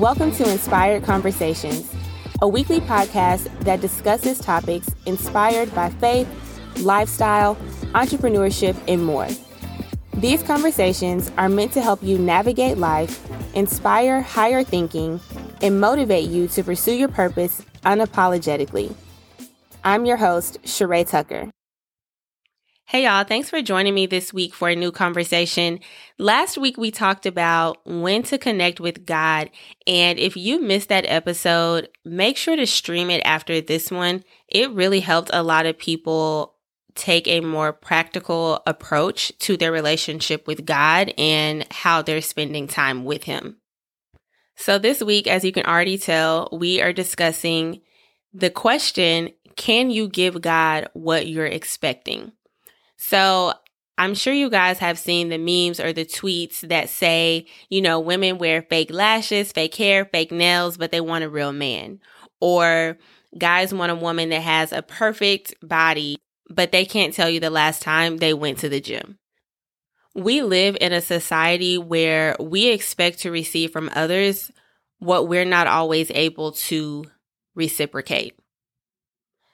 Welcome to Inspired Conversations, a weekly podcast that discusses topics inspired by faith, lifestyle, entrepreneurship, and more. These conversations are meant to help you navigate life, inspire higher thinking, and motivate you to pursue your purpose unapologetically. I'm your host, Charae Tucker. Hey, y'all. Thanks for joining me this week for a new conversation. Last week, we talked about when to connect with God. And if you missed that episode, make sure to stream it after this one. It really helped a lot of people take a more practical approach to their relationship with God and how they're spending time with Him. So, this week, as you can already tell, we are discussing the question Can you give God what you're expecting? So I'm sure you guys have seen the memes or the tweets that say, you know, women wear fake lashes, fake hair, fake nails, but they want a real man. Or guys want a woman that has a perfect body, but they can't tell you the last time they went to the gym. We live in a society where we expect to receive from others what we're not always able to reciprocate.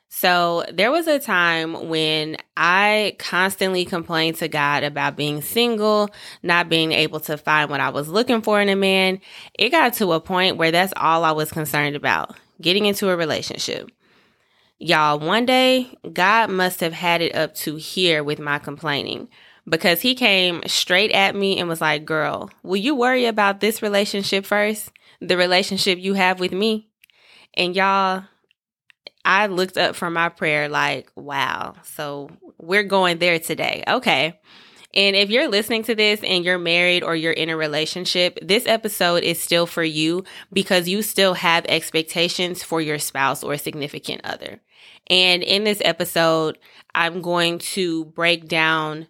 So there was a time when I constantly complained to God about being single, not being able to find what I was looking for in a man. It got to a point where that's all I was concerned about getting into a relationship. Y'all, one day, God must have had it up to here with my complaining because he came straight at me and was like, Girl, will you worry about this relationship first? The relationship you have with me? And y'all, I looked up from my prayer like, wow, so we're going there today. Okay. And if you're listening to this and you're married or you're in a relationship, this episode is still for you because you still have expectations for your spouse or significant other. And in this episode, I'm going to break down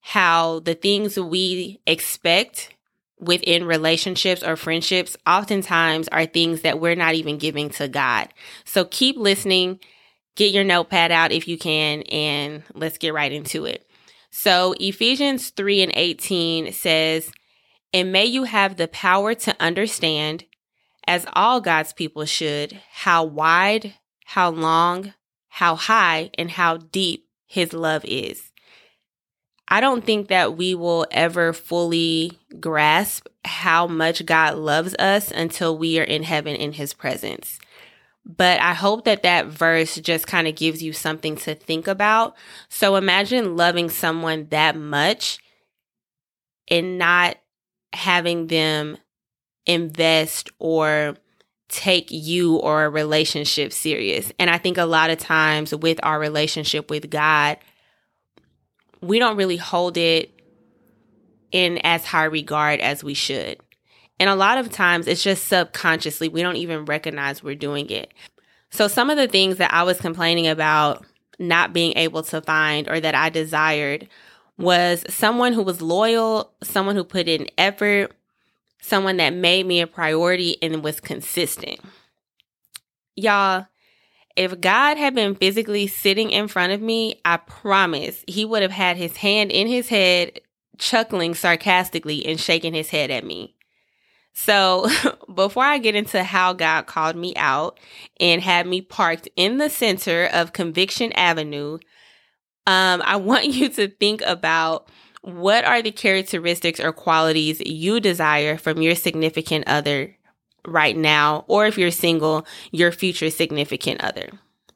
how the things we expect within relationships or friendships oftentimes are things that we're not even giving to God. So keep listening, get your notepad out if you can, and let's get right into it. So Ephesians 3 and 18 says, And may you have the power to understand, as all God's people should, how wide, how long, how high, and how deep his love is I don't think that we will ever fully grasp how much God loves us until we are in heaven in his presence. But I hope that that verse just kind of gives you something to think about. So imagine loving someone that much and not having them invest or take you or a relationship serious. And I think a lot of times with our relationship with God, we don't really hold it in as high regard as we should. And a lot of times it's just subconsciously, we don't even recognize we're doing it. So, some of the things that I was complaining about not being able to find or that I desired was someone who was loyal, someone who put in effort, someone that made me a priority and was consistent. Y'all, if God had been physically sitting in front of me, I promise he would have had his hand in his head, chuckling sarcastically and shaking his head at me. So, before I get into how God called me out and had me parked in the center of Conviction Avenue, um, I want you to think about what are the characteristics or qualities you desire from your significant other right now, or if you're single, your future significant other.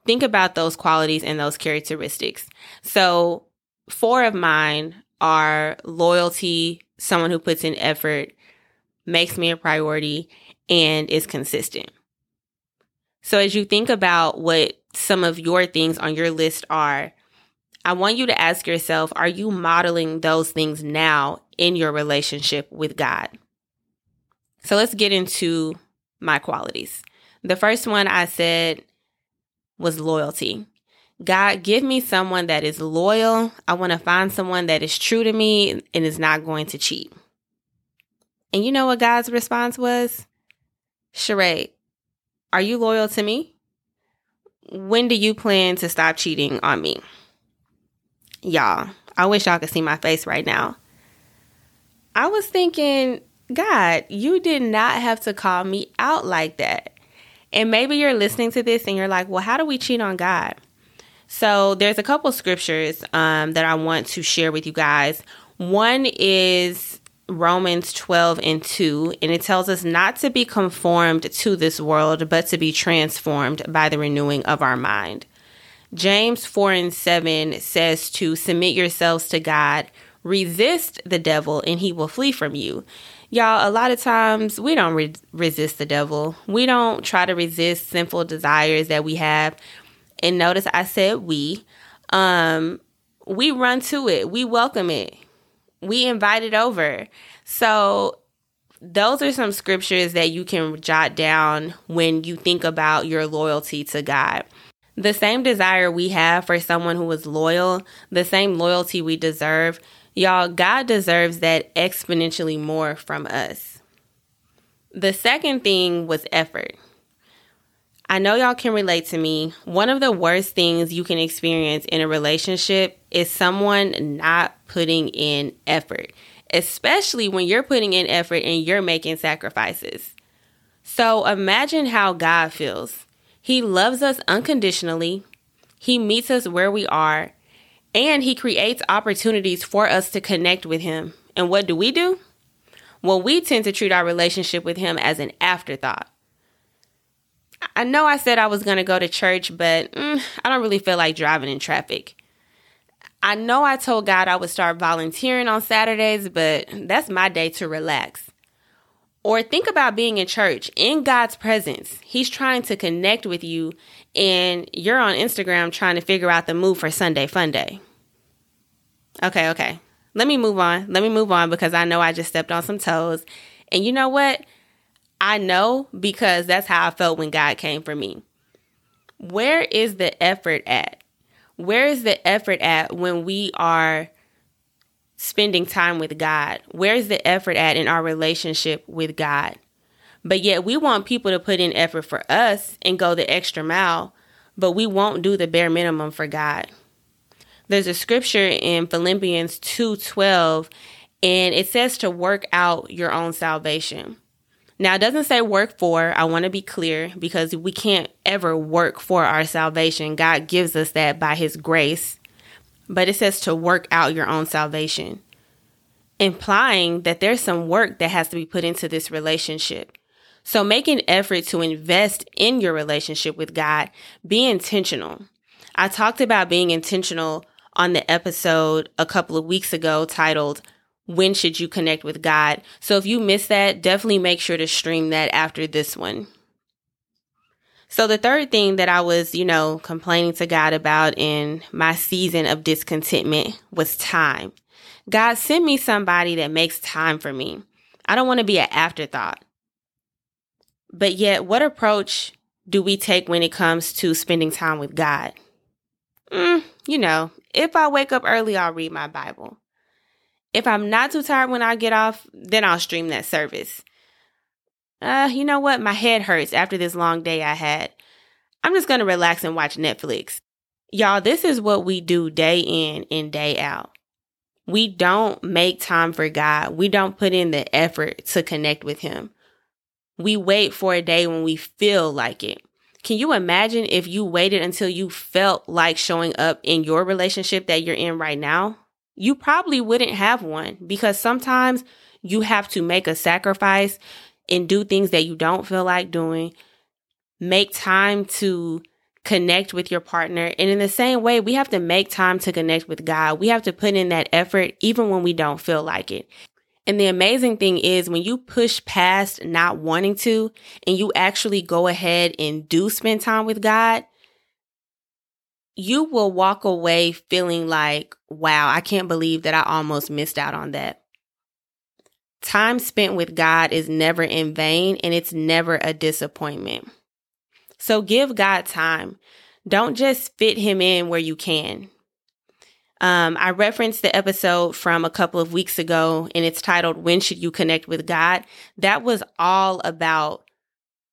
Think about those qualities and those characteristics. So, four of mine are loyalty, someone who puts in effort, makes me a priority, and is consistent. So, as you think about what some of your things on your list are, I want you to ask yourself are you modeling those things now in your relationship with God? So let's get into my qualities. The first one I said was loyalty. God, give me someone that is loyal. I want to find someone that is true to me and is not going to cheat. And you know what God's response was? Charae, are you loyal to me? When do you plan to stop cheating on me? Y'all, I wish y'all could see my face right now. I was thinking, God, you did not have to call me out like that. And maybe you're listening to this and you're like, well, how do we cheat on God? So there's a couple scriptures um, that I want to share with you guys. One is Romans 12 and 2, and it tells us not to be conformed to this world, but to be transformed by the renewing of our mind. James 4 and 7 says to submit yourselves to God, resist the devil, and he will flee from you. Y'all, a lot of times we don't re- resist the devil. We don't try to resist sinful desires that we have. And notice I said we. Um, we run to it. We welcome it. We invite it over. So those are some scriptures that you can jot down when you think about your loyalty to God. The same desire we have for someone who is loyal, the same loyalty we deserve, Y'all, God deserves that exponentially more from us. The second thing was effort. I know y'all can relate to me. One of the worst things you can experience in a relationship is someone not putting in effort, especially when you're putting in effort and you're making sacrifices. So imagine how God feels. He loves us unconditionally, He meets us where we are, and he creates opportunities for us to connect with him. And what do we do? Well, we tend to treat our relationship with him as an afterthought. I know I said I was going to go to church, but mm, I don't really feel like driving in traffic. I know I told God I would start volunteering on Saturdays, but that's my day to relax. Or think about being in church in God's presence. He's trying to connect with you, and you're on Instagram trying to figure out the move for Sunday Fun Day. Okay, okay. Let me move on. Let me move on because I know I just stepped on some toes. And you know what? I know because that's how I felt when God came for me. Where is the effort at? Where is the effort at when we are spending time with God? Where's the effort at in our relationship with God? But yet we want people to put in effort for us and go the extra mile, but we won't do the bare minimum for God. There's a scripture in Philippians 2:12 and it says to work out your own salvation. Now, it doesn't say work for. I want to be clear because we can't ever work for our salvation. God gives us that by his grace but it says to work out your own salvation, implying that there's some work that has to be put into this relationship. So make an effort to invest in your relationship with God. Be intentional. I talked about being intentional on the episode a couple of weeks ago titled, When Should You Connect with God? So if you missed that, definitely make sure to stream that after this one. So the third thing that I was, you know, complaining to God about in my season of discontentment was time. God sent me somebody that makes time for me. I don't want to be an afterthought. But yet, what approach do we take when it comes to spending time with God? Mm, you know, if I wake up early, I'll read my Bible. If I'm not too tired when I get off, then I'll stream that service uh, you know what? My head hurts after this long day I had. I'm just going to relax and watch Netflix. Y'all, this is what we do day in and day out. We don't make time for God. We don't put in the effort to connect with Him. We wait for a day when we feel like it. Can you imagine if you waited until you felt like showing up in your relationship that you're in right now? You probably wouldn't have one because sometimes you have to make a sacrifice and do things that you don't feel like doing. Make time to connect with your partner. And in the same way, we have to make time to connect with God. We have to put in that effort even when we don't feel like it. And the amazing thing is when you push past not wanting to and you actually go ahead and do spend time with God, you will walk away feeling like, wow, I can't believe that I almost missed out on that. Time spent with God is never in vain and it's never a disappointment. So give God time. Don't just fit him in where you can. Um, I referenced the episode from a couple of weeks ago and it's titled, When Should You Connect with God? That was all about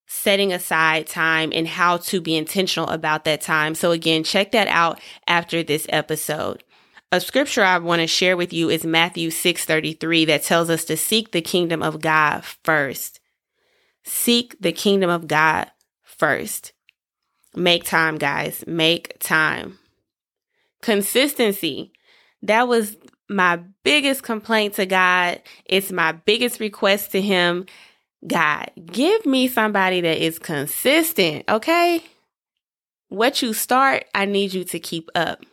setting aside time and how to be intentional about that time. So again, check that out after this episode. A scripture I want to share with you is Matthew 6:33 that tells us to seek the kingdom of God first. Seek the kingdom of God first. Make time, guys. Make time. Consistency. That was my biggest complaint to God. It's my biggest request to Him. God, give me somebody that is consistent, okay? What you start, I need you to keep up.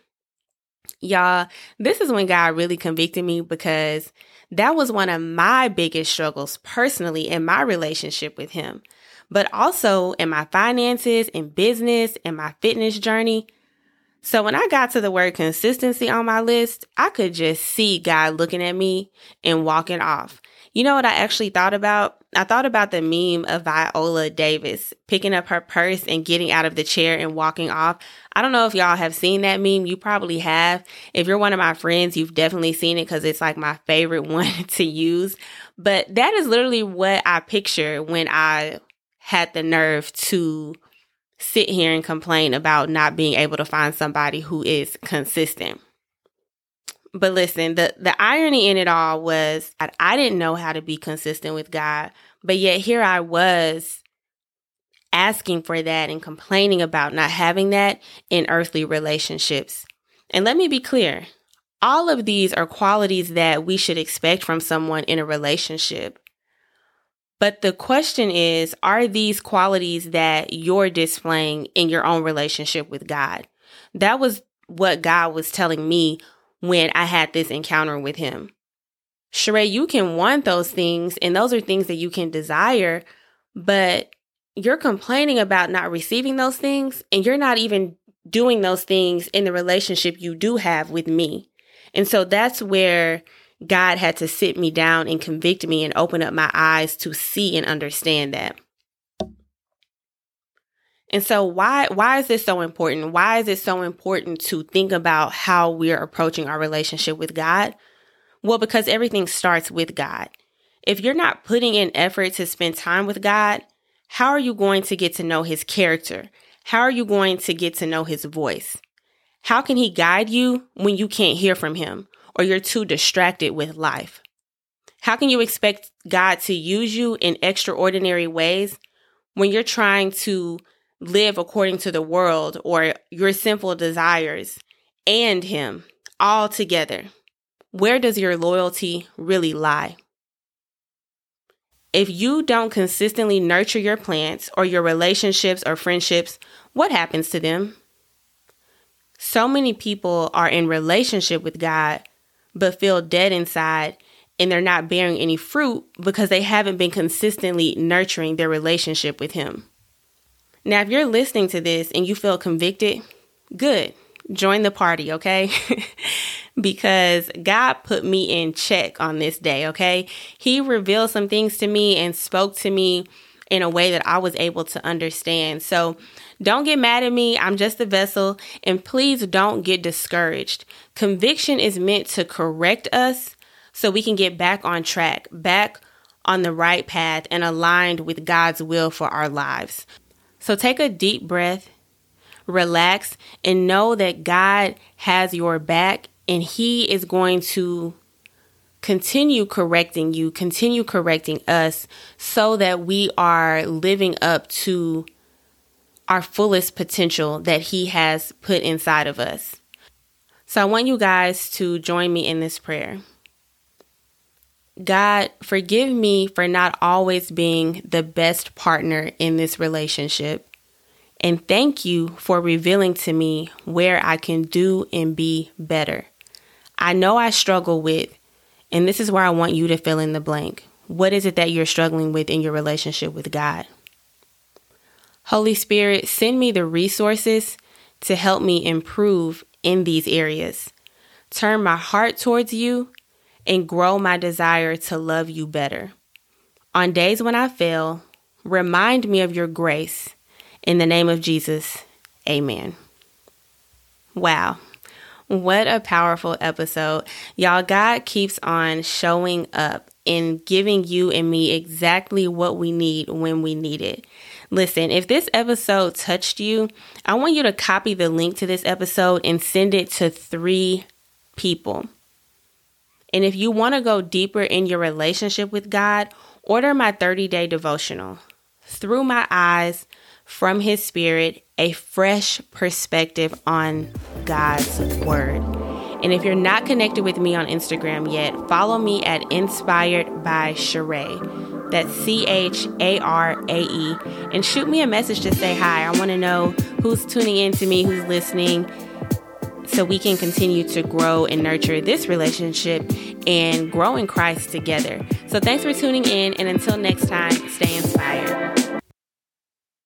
Y'all, this is when God really convicted me because that was one of my biggest struggles personally in my relationship with Him, but also in my finances, in business, in my fitness journey. So when I got to the word consistency on my list, I could just see God looking at me and walking off. You know what I actually thought about? I thought about the meme of Viola Davis picking up her purse and getting out of the chair and walking off. I don't know if y'all have seen that meme. You probably have. If you're one of my friends, you've definitely seen it because it's like my favorite one to use. But that is literally what I picture when I had the nerve to sit here and complain about not being able to find somebody who is consistent. But listen, the, the irony in it all was that I didn't know how to be consistent with God, but yet here I was asking for that and complaining about not having that in earthly relationships. And let me be clear all of these are qualities that we should expect from someone in a relationship. But the question is are these qualities that you're displaying in your own relationship with God? That was what God was telling me when I had this encounter with Him. Charae, you can want those things, and those are things that you can desire, but you're complaining about not receiving those things, and you're not even doing those things in the relationship you do have with me. And so that's where God had to sit me down and convict me and open up my eyes to see and understand that. And so why why is this so important? Why is it so important to think about how we're approaching our relationship with God? Well, because everything starts with God. If you're not putting in effort to spend time with God, how are you going to get to know his character? How are you going to get to know his voice? How can he guide you when you can't hear from him? Or you're too distracted with life? How can you expect God to use you in extraordinary ways when you're trying to live according to the world or your sinful desires and Him all together? Where does your loyalty really lie? If you don't consistently nurture your plants or your relationships or friendships, what happens to them? So many people are in relationship with God, but feel dead inside and they're not bearing any fruit because they haven't been consistently nurturing their relationship with Him. Now, if you're listening to this and you feel convicted, good. Join the party, okay? because God put me in check on this day, okay? He revealed some things to me and spoke to me in a way that I was able to understand. So don't get mad at me. I'm just a vessel. And please don't get discouraged. Conviction is meant to correct us so we can get back on track, back on the right path, and aligned with God's will for our lives. So take a deep breath, relax, and know that God has your back and He is going to continue correcting you, continue correcting us so that we are living up to our fullest potential that He has put inside of us. So I want you guys to join me in this prayer. God, forgive me for not always being the best partner in this relationship. And thank you for revealing to me where I can do and be better. I know I struggle with and this is where I want you to fill in the blank. What is it that you're struggling with in your relationship with God? Holy Spirit, send me the resources to help me improve in these areas. Turn my heart towards you and grow my desire to love you better. On days when I fail, remind me of your grace. In the name of Jesus, amen. Wow. What a powerful episode. Y'all, God keeps on showing up and giving you and me exactly what we need when we need it. Listen, if this episode touched you, I want you to copy the link to this episode and send it to three people. And if you want to go deeper in your relationship with God, order my 30 day devotional. Through my eyes, from His Spirit, a fresh perspective on God's Word. And if you're not connected with me on Instagram yet, follow me at Inspired by Charae. That's C H A R A E. And shoot me a message to say hi. I want to know who's tuning in to me, who's listening, so we can continue to grow and nurture this relationship and grow in Christ together. So thanks for tuning in. And until next time, stay inspired.